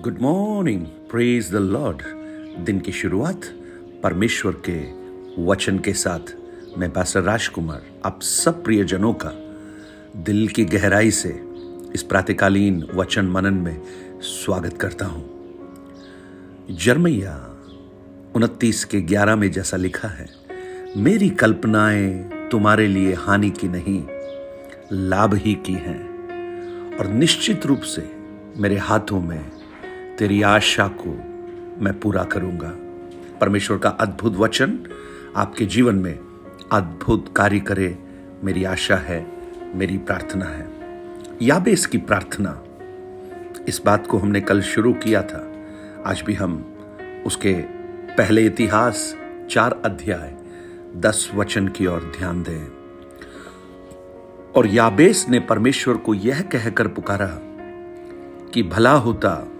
Good morning praise the lord दिन की शुरुआत परमेश्वर के वचन के साथ। मैं पास्टर राजकुमार आप सब प्रियजनों का दिल की गहराई से इस प्रातकालीन वचन मनन में स्वागत करता हूँ। जर्मैया उनतीस के ग्यारह में जैसा लिखा है, मेरी कल्पनाएँ तुम्हारे लिए हानि की नहीं, लाभ ही की हैं, और निश्चित रूप से मेरे हाथों में तेरी आशा को मैं पूरा करूँगा। परमेश्वर का अद्भुत वचन आपके जीवन में अद्भुत कार्य करे, मेरी आशा है, मेरी प्रार्थना है। याबेस की प्रार्थना। इस बात को हमने कल शुरू किया था। आज भी हम उसके पहले इतिहास, चार अध्याय, दस वचन की ओर ध्यान दें। और याबेस ने परमेश्वर को यह कहकर पुकारा कि भला होता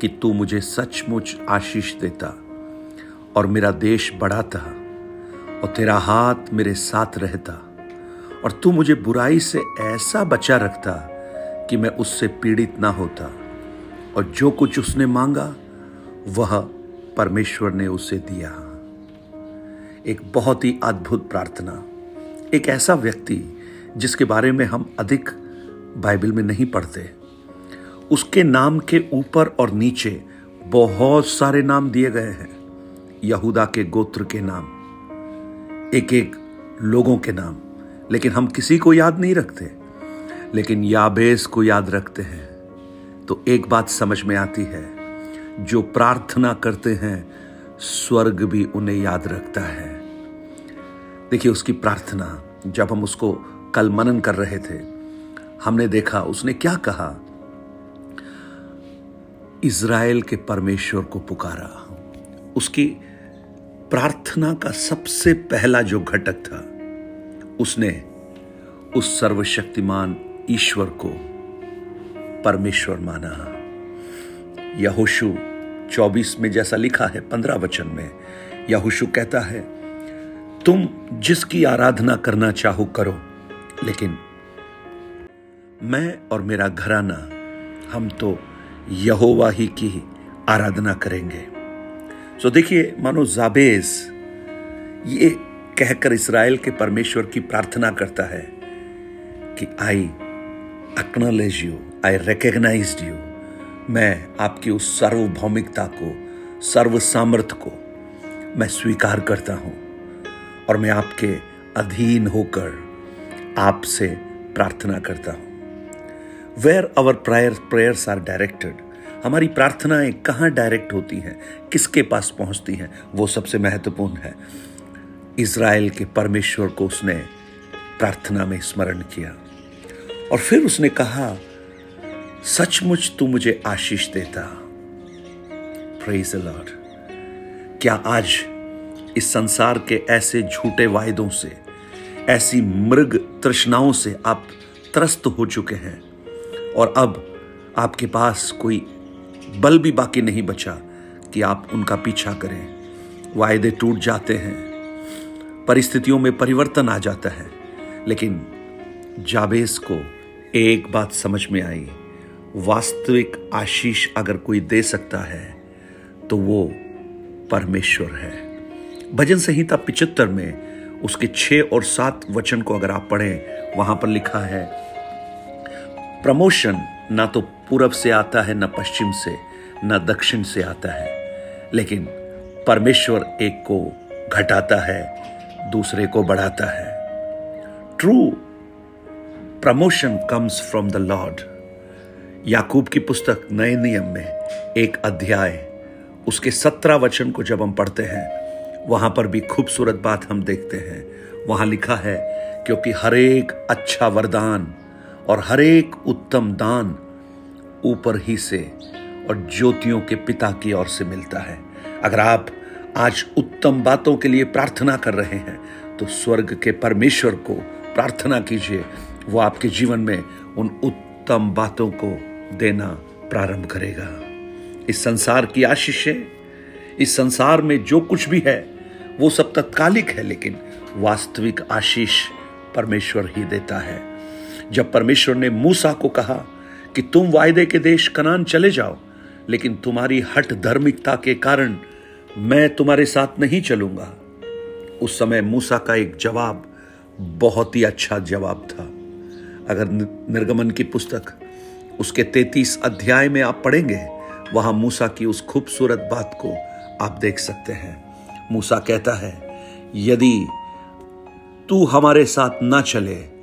कि तू मुझे सचमुच आशीष देता और मेरा देश बढ़ाता और तेरा हाथ मेरे साथ रहता और तू मुझे बुराई से ऐसा बचा रखता कि मैं उससे पीड़ित ना होता और जो कुछ उसने मांगा, वह परमेश्वर ने उसे दिया। एक बहुत ही अद्भुत प्रार्थना। एक ऐसा व्यक्ति जिसके बारे में हम अधिक बाइबल में नहीं पढ़ते। उसके नाम के ऊपर और नीचे बहुत सारे नाम दिए गए हैं। यहूदा के गोत्र के नाम एक एक लोगों के नाम। लेकिन हम किसी को याद नहीं रखते। लेकिन याबेस को याद रखते हैं। तो एक बात समझ में आती है, जो प्रार्थना करते हैं, स्वर्ग भी उन्हें याद रखता है। देखिए उसकी प्रार्थना, जब हम उसको कल मनन कर रहे थे, हमने देखा, उसने क्या कहा? इज़राइल के परमेश्वर को पुकारा। उसकी प्रार्थना का सबसे पहला जो घटक था, उसने उस सर्वशक्तिमान ईश्वर को परमेश्वर माना। यहोशु 24 में जैसा लिखा है, पंद्रह वचन में, यहोशु कहता है, तुम जिसकी आराधना करना चाहो करो, लेकिन मैं और मेरा घराना, हम तो यहोवा ही की आराधना करेंगे। सो देखिए, मानो जाबेज, ये कहकर इसराइल के परमेश्वर की प्रार्थना करता है कि I acknowledge you I recognise you मैं आपकी उस सार्वभौमिकता को सर्व सामर्थ्य को मैं स्वीकार करता हूँ और मैं आपके अधीन होकर आपसे प्रार्थना करता हूँ। Where our prior prayers are directed हमारी प्रार्थनाएँ कहाँ डायरेक्ट होती हैं? किसके पास पहुँचती हैं? वो सबसे महत्वपूर्ण है। इसराइल के परमेश्वर को उसने प्रार्थना में स्मरण किया। और फिर उसने कहा, सचमुच तू मुझे आशीष देता। प्रेज लॉर्ड क्या आज इस संसार के ऐसे झूठे वायदों से, ऐसी मृग तृष्णाओं से आप त्रस्त हो चुके हैं? और अब आपके पास कोई बल भी बाकी नहीं बचा कि आप उनका पीछा करें। वायदे टूट जाते हैं, परिस्थितियों में परिवर्तन आ जाता है। लेकिन जाबेस को एक बात समझ में आई, वास्तविक आशीष अगर कोई दे सकता है तो वो परमेश्वर है। भजन संहिता पिचहत्तर में उसके छह और सात वचन को अगर आप पढ़ें, वहाँ पर लिखा है प्रमोशन ना तो पूरब से आता है, ना पश्चिम से, ना दक्षिण से आता है। लेकिन परमेश्वर एक को घटाता है, दूसरे को बढ़ाता है। True promotion comes from the lord Yakub की पुस्तक नए नियम में एक अध्याय, उसके सत्रह वचन को जब हम पढ़ते हैं, वहाँ पर भी खूबसूरत बात हम देखते हैं। वहाँ लिखा है, क्योंकि हर एक अच्छा वरदान और हरेक उत्तम दान ऊपर ही से और ज्योतियों के पिता की ओर से मिलता है। अगर आप आज उत्तम बातों के लिए प्रार्थना कर रहे हैं तो स्वर्ग के परमेश्वर को प्रार्थना कीजिए। वो आपके जीवन में उन उत्तम बातों को देना प्रारंभ करेगा। इस संसार की आशीषें, इस संसार में जो कुछ भी है, वो सब तत्कालिक है, लेकिन वास्तविक आशीष परमेश्वर ही देता है। जब परमेश्वर ने मूसा को कहा कि तुम वायदे के देश कनान चले जाओ, लेकिन तुम्हारी हट धार्मिकता के कारण मैं तुम्हारे साथ नहीं चलूँगा। उस समय मूसा का एक जवाब बहुत ही अच्छा जवाब था। अगर निर्गमन की पुस्तक उसके तैतीस अध्याय में आप पढ़ेंगे, वहाँ मूसा की उस खूबसूरत बात को आप देख सकते हैं। मूसा कहता है, यदि तू हमारे साथ ना चले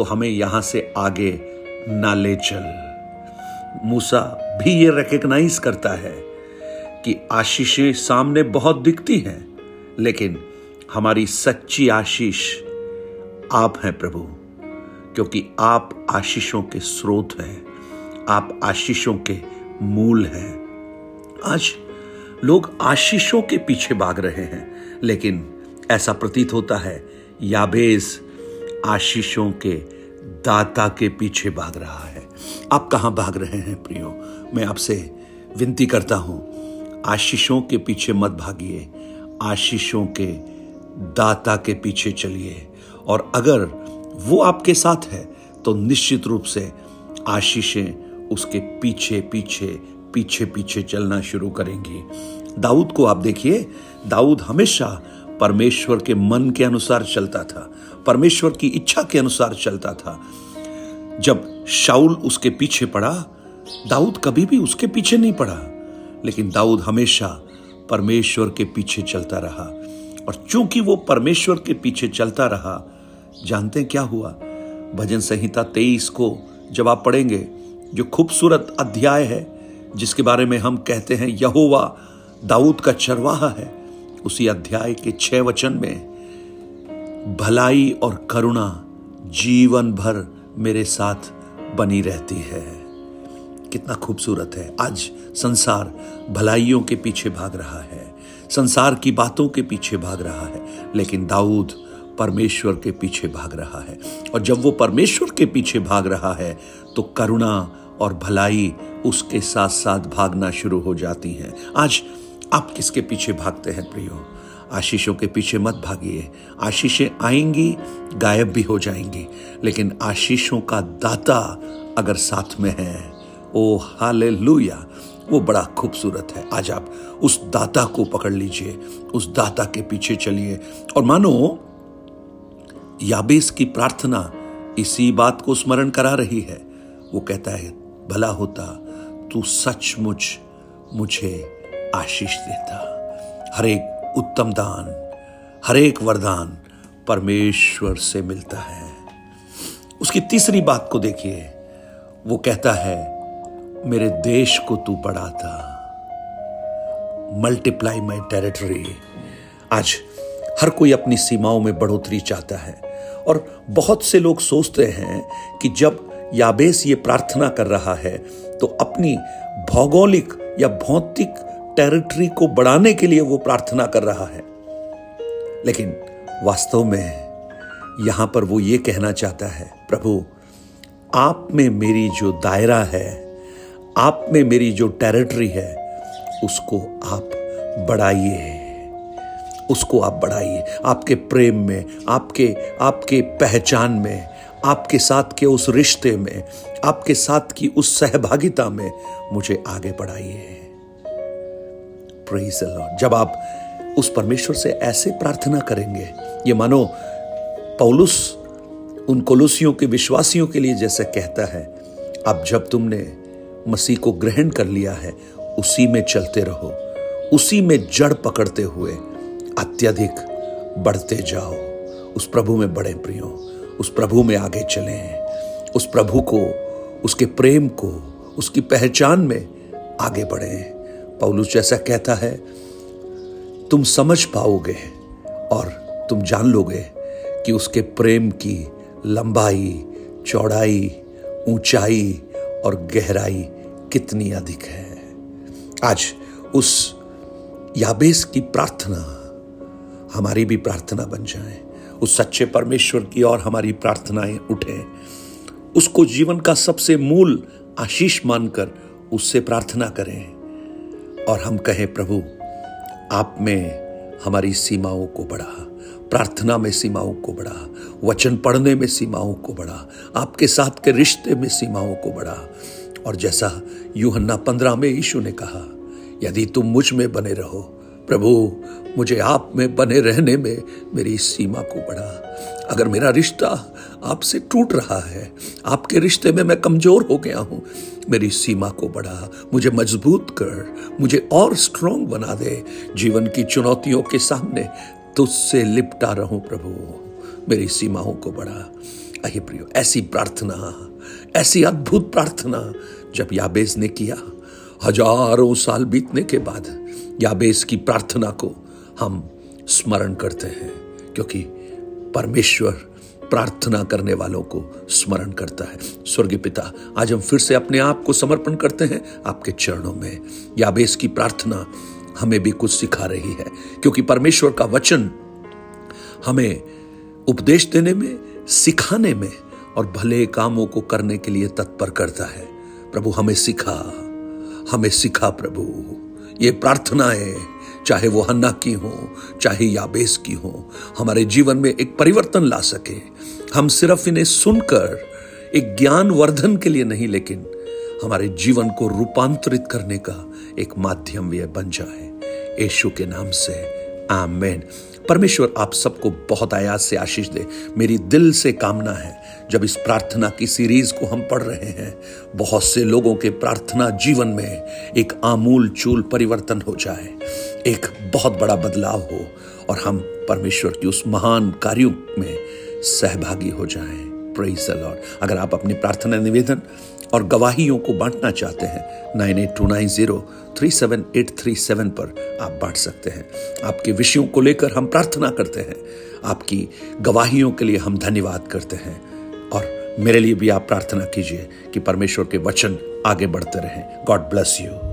तो हमें यहाँ से आगे ना ले चल। मूसा भी ये रिकग्नाइज करता है कि आशीषें सामने बहुत दिखती हैं, लेकिन हमारी सच्ची आशीष आप हैं प्रभु, क्योंकि आप आशीषों के स्रोत हैं, आप आशीषों के मूल हैं। आज लोग आशीषों के पीछे भाग रहे हैं, लेकिन ऐसा प्रतीत होता है याबेज आशीषों के दाता के पीछे भाग रहा है। आप कहाँ भाग रहे हैं प्रियो? मैं आपसे विनती करता हूँ, आशीषों के पीछे मत भागिए, आशीषों के दाता के पीछे चलिए। और अगर वो आपके साथ है तो निश्चित रूप से आशीषें उसके पीछे पीछे पीछे पीछे चलना शुरू करेंगी। दाऊद को आप देखिए, दाऊद हमेशा परमेश्वर के मन के अनुसार चलता था, परमेश्वर की इच्छा के अनुसार चलता था। जब शाउल उसके पीछे पड़ा, दाऊद कभी भी उसके पीछे नहीं पड़ा, लेकिन दाऊद हमेशा परमेश्वर के पीछे चलता रहा। और चूँकि वो परमेश्वर के पीछे चलता रहा, जानते क्या हुआ? भजन संहिता तेईस को जब आप पढ़ेंगे, जो खूबसूरत अध्याय है, जिसके बारे में हम कहते हैं, यहोवा दाऊद का चरवाहा है। उसी अध्याय के छह वचन में, भलाई और करुणा जीवन भर मेरे साथ बनी रहती है। कितना खूबसूरत है। आज संसार भलाइयों के पीछे भाग रहा है। संसार की बातों के पीछे भाग रहा है, लेकिन दाऊद परमेश्वर के पीछे भाग रहा है। और जब वो परमेश्वर के पीछे भाग रहा है तो करुणा और भलाई उसके साथ साथ भागना शुरू हो जाती हैं। आज आप किसके पीछे भागते हैं प्रियो? आशीषों के पीछे मत भागिए। आशीषें आएँगी, गायब भी हो जाएँगी। लेकिन आशीषों का दाता अगर साथ में है, ओ हाले वो बड़ा खूबसूरत है। आज आप उस दाता को पकड़ लीजिए, उस दाता के पीछे चलिए। और मानो, याबेस की प्रार्थना इसी बात को स्मरण करा रही है। वो कहता है, भला होता, तू सचमुच मुझे आशीष देता। हर एक उत्तम दान हर एक वरदान परमेश्वर से मिलता है। उसकी तीसरी बात को देखिए। वो कहता है, मेरे देश को तू बढ़ाता। Multiply my territory. आज हर कोई अपनी सीमाओं में बढ़ोतरी चाहता है और बहुत से लोग सोचते हैं कि जब याबेस ये प्रार्थना कर रहा है तो अपनी भौगोलिक या भौतिक टेरिटरी को बढ़ाने के लिए वो प्रार्थना कर रहा है। लेकिन वास्तव में यहाँ पर वो ये कहना चाहता है, प्रभु, आप में मेरी जो दायरा है, आप में मेरी जो टेरिटरी है, उसको आप बढ़ाइए। उसको आप बढ़ाइए। आपके प्रेम में, आपके आपके पहचान में, आपके साथ के उस रिश्ते में, आपके साथ की उस सहभागिता में मुझे आगे बढ़ाइए। प्रेज लॉर्ड जब आप उस परमेश्वर से ऐसे प्रार्थना करेंगे, ये मानो पौलुस उन कोलुसियों के विश्वासियों के लिए जैसे कहता है, अब जब तुमने मसीह को ग्रहण कर लिया है, उसी में चलते रहो, उसी में जड़ पकड़ते हुए अत्यधिक बढ़ते जाओ। उस प्रभु में बड़े प्रियो, उस प्रभु में आगे चले, उस प्रभु को, उसके प्रेम को, उसकी पहचान में आगे बढ़े। पौलुस जैसा कहता है, तुम समझ पाओगे और तुम जान लोगे कि उसके प्रेम की लंबाई, चौड़ाई, ऊंचाई और गहराई कितनी अधिक है। आज उस याबेस की प्रार्थना, हमारी भी प्रार्थना बन जाए। उस सच्चे परमेश्वर की और हमारी प्रार्थनाएँ उठे। उसको जीवन का सबसे मूल आशीष मानकर उससे प्रार्थना करें। और हम कहें, प्रभु, आप में हमारी सीमाओं को बढ़ा, प्रार्थना में सीमाओं को बढ़ा, वचन पढ़ने में सीमाओं को बढ़ा, आपके साथ के रिश्ते में सीमाओं को बढ़ा। और जैसा यूहन्ना पंद्रह में यीशु ने कहा, यदि तुम मुझमें बने रहो, प्रभु, मुझे आप में बने रहने में मेरी सीमा को बढ़ा। अगर मेरा रिश्ता आपसे टूट रहा है, आपके रिश्ते में मैं कमज़ोर हो गया हूँ मेरी सीमा को बढ़ा। मुझे मज़बूत कर। मुझे और स्ट्रांग बना दे। जीवन की चुनौतियों के सामने तुझसे लिपटा रहूँ प्रभु। मेरी सीमाओं को बढ़ा। अहि प्रियो, ऐसी प्रार्थना, ऐसी अद्भुत प्रार्थना, जब याबेज ने किया। हज़ारों साल बीतने के बाद याबेज की प्रार्थना को हम स्मरण करते हैं, क्योंकि परमेश्वर प्रार्थना करने वालों को स्मरण करता है। स्वर्गीय पिता, आज हम फिर से अपने आप को समर्पण करते हैं। आपके चरणों में याबेस की प्रार्थना हमें भी कुछ सिखा रही है, क्योंकि परमेश्वर का वचन हमें उपदेश देने में, सिखाने में और भले कामों को करने के लिए तत्पर करता है। प्रभु, हमें सिखा हमें सिखा प्रभु। ये प्रार्थनाएँ चाहे वो हन्ना की हो, चाहे याबेस की हो, हमारे जीवन में एक परिवर्तन ला सके। हम सिर्फ़ इन्हें सुनकर, एक ज्ञान वर्धन के लिए नहीं, लेकिन हमारे जीवन को रूपांतरित करने का एक माध्यम यह बन जाए। यशु के नाम से, आमेन। परमेश्वर आप सबको बहुत आयास से आशीष दे। मेरी दिल से कामना है, जब इस प्रार्थना की सीरीज़ को हम पढ़ रहे हैं, बहुत से लोगों के प्रार्थना जीवन में एक आमूल चूल परिवर्तन हो जाए। एक बहुत बड़ा बदलाव हो और हम परमेश्वर की उस महान कार्यों में सहभागी हो जाएँ। प्रेज द लॉर्ड अगर आप अपनी प्रार्थना निवेदन और गवाहियों को बांटना चाहते हैं nine eight two nine zero three seven eight three seven पर आप बांट सकते हैं। आपके विषयों को लेकर हम प्रार्थना करते हैं। आपकी गवाहियों के लिए हम धन्यवाद करते हैं। और मेरे लिए भी आप प्रार्थना कीजिए कि परमेश्वर के वचन आगे बढ़ते रहें। God bless you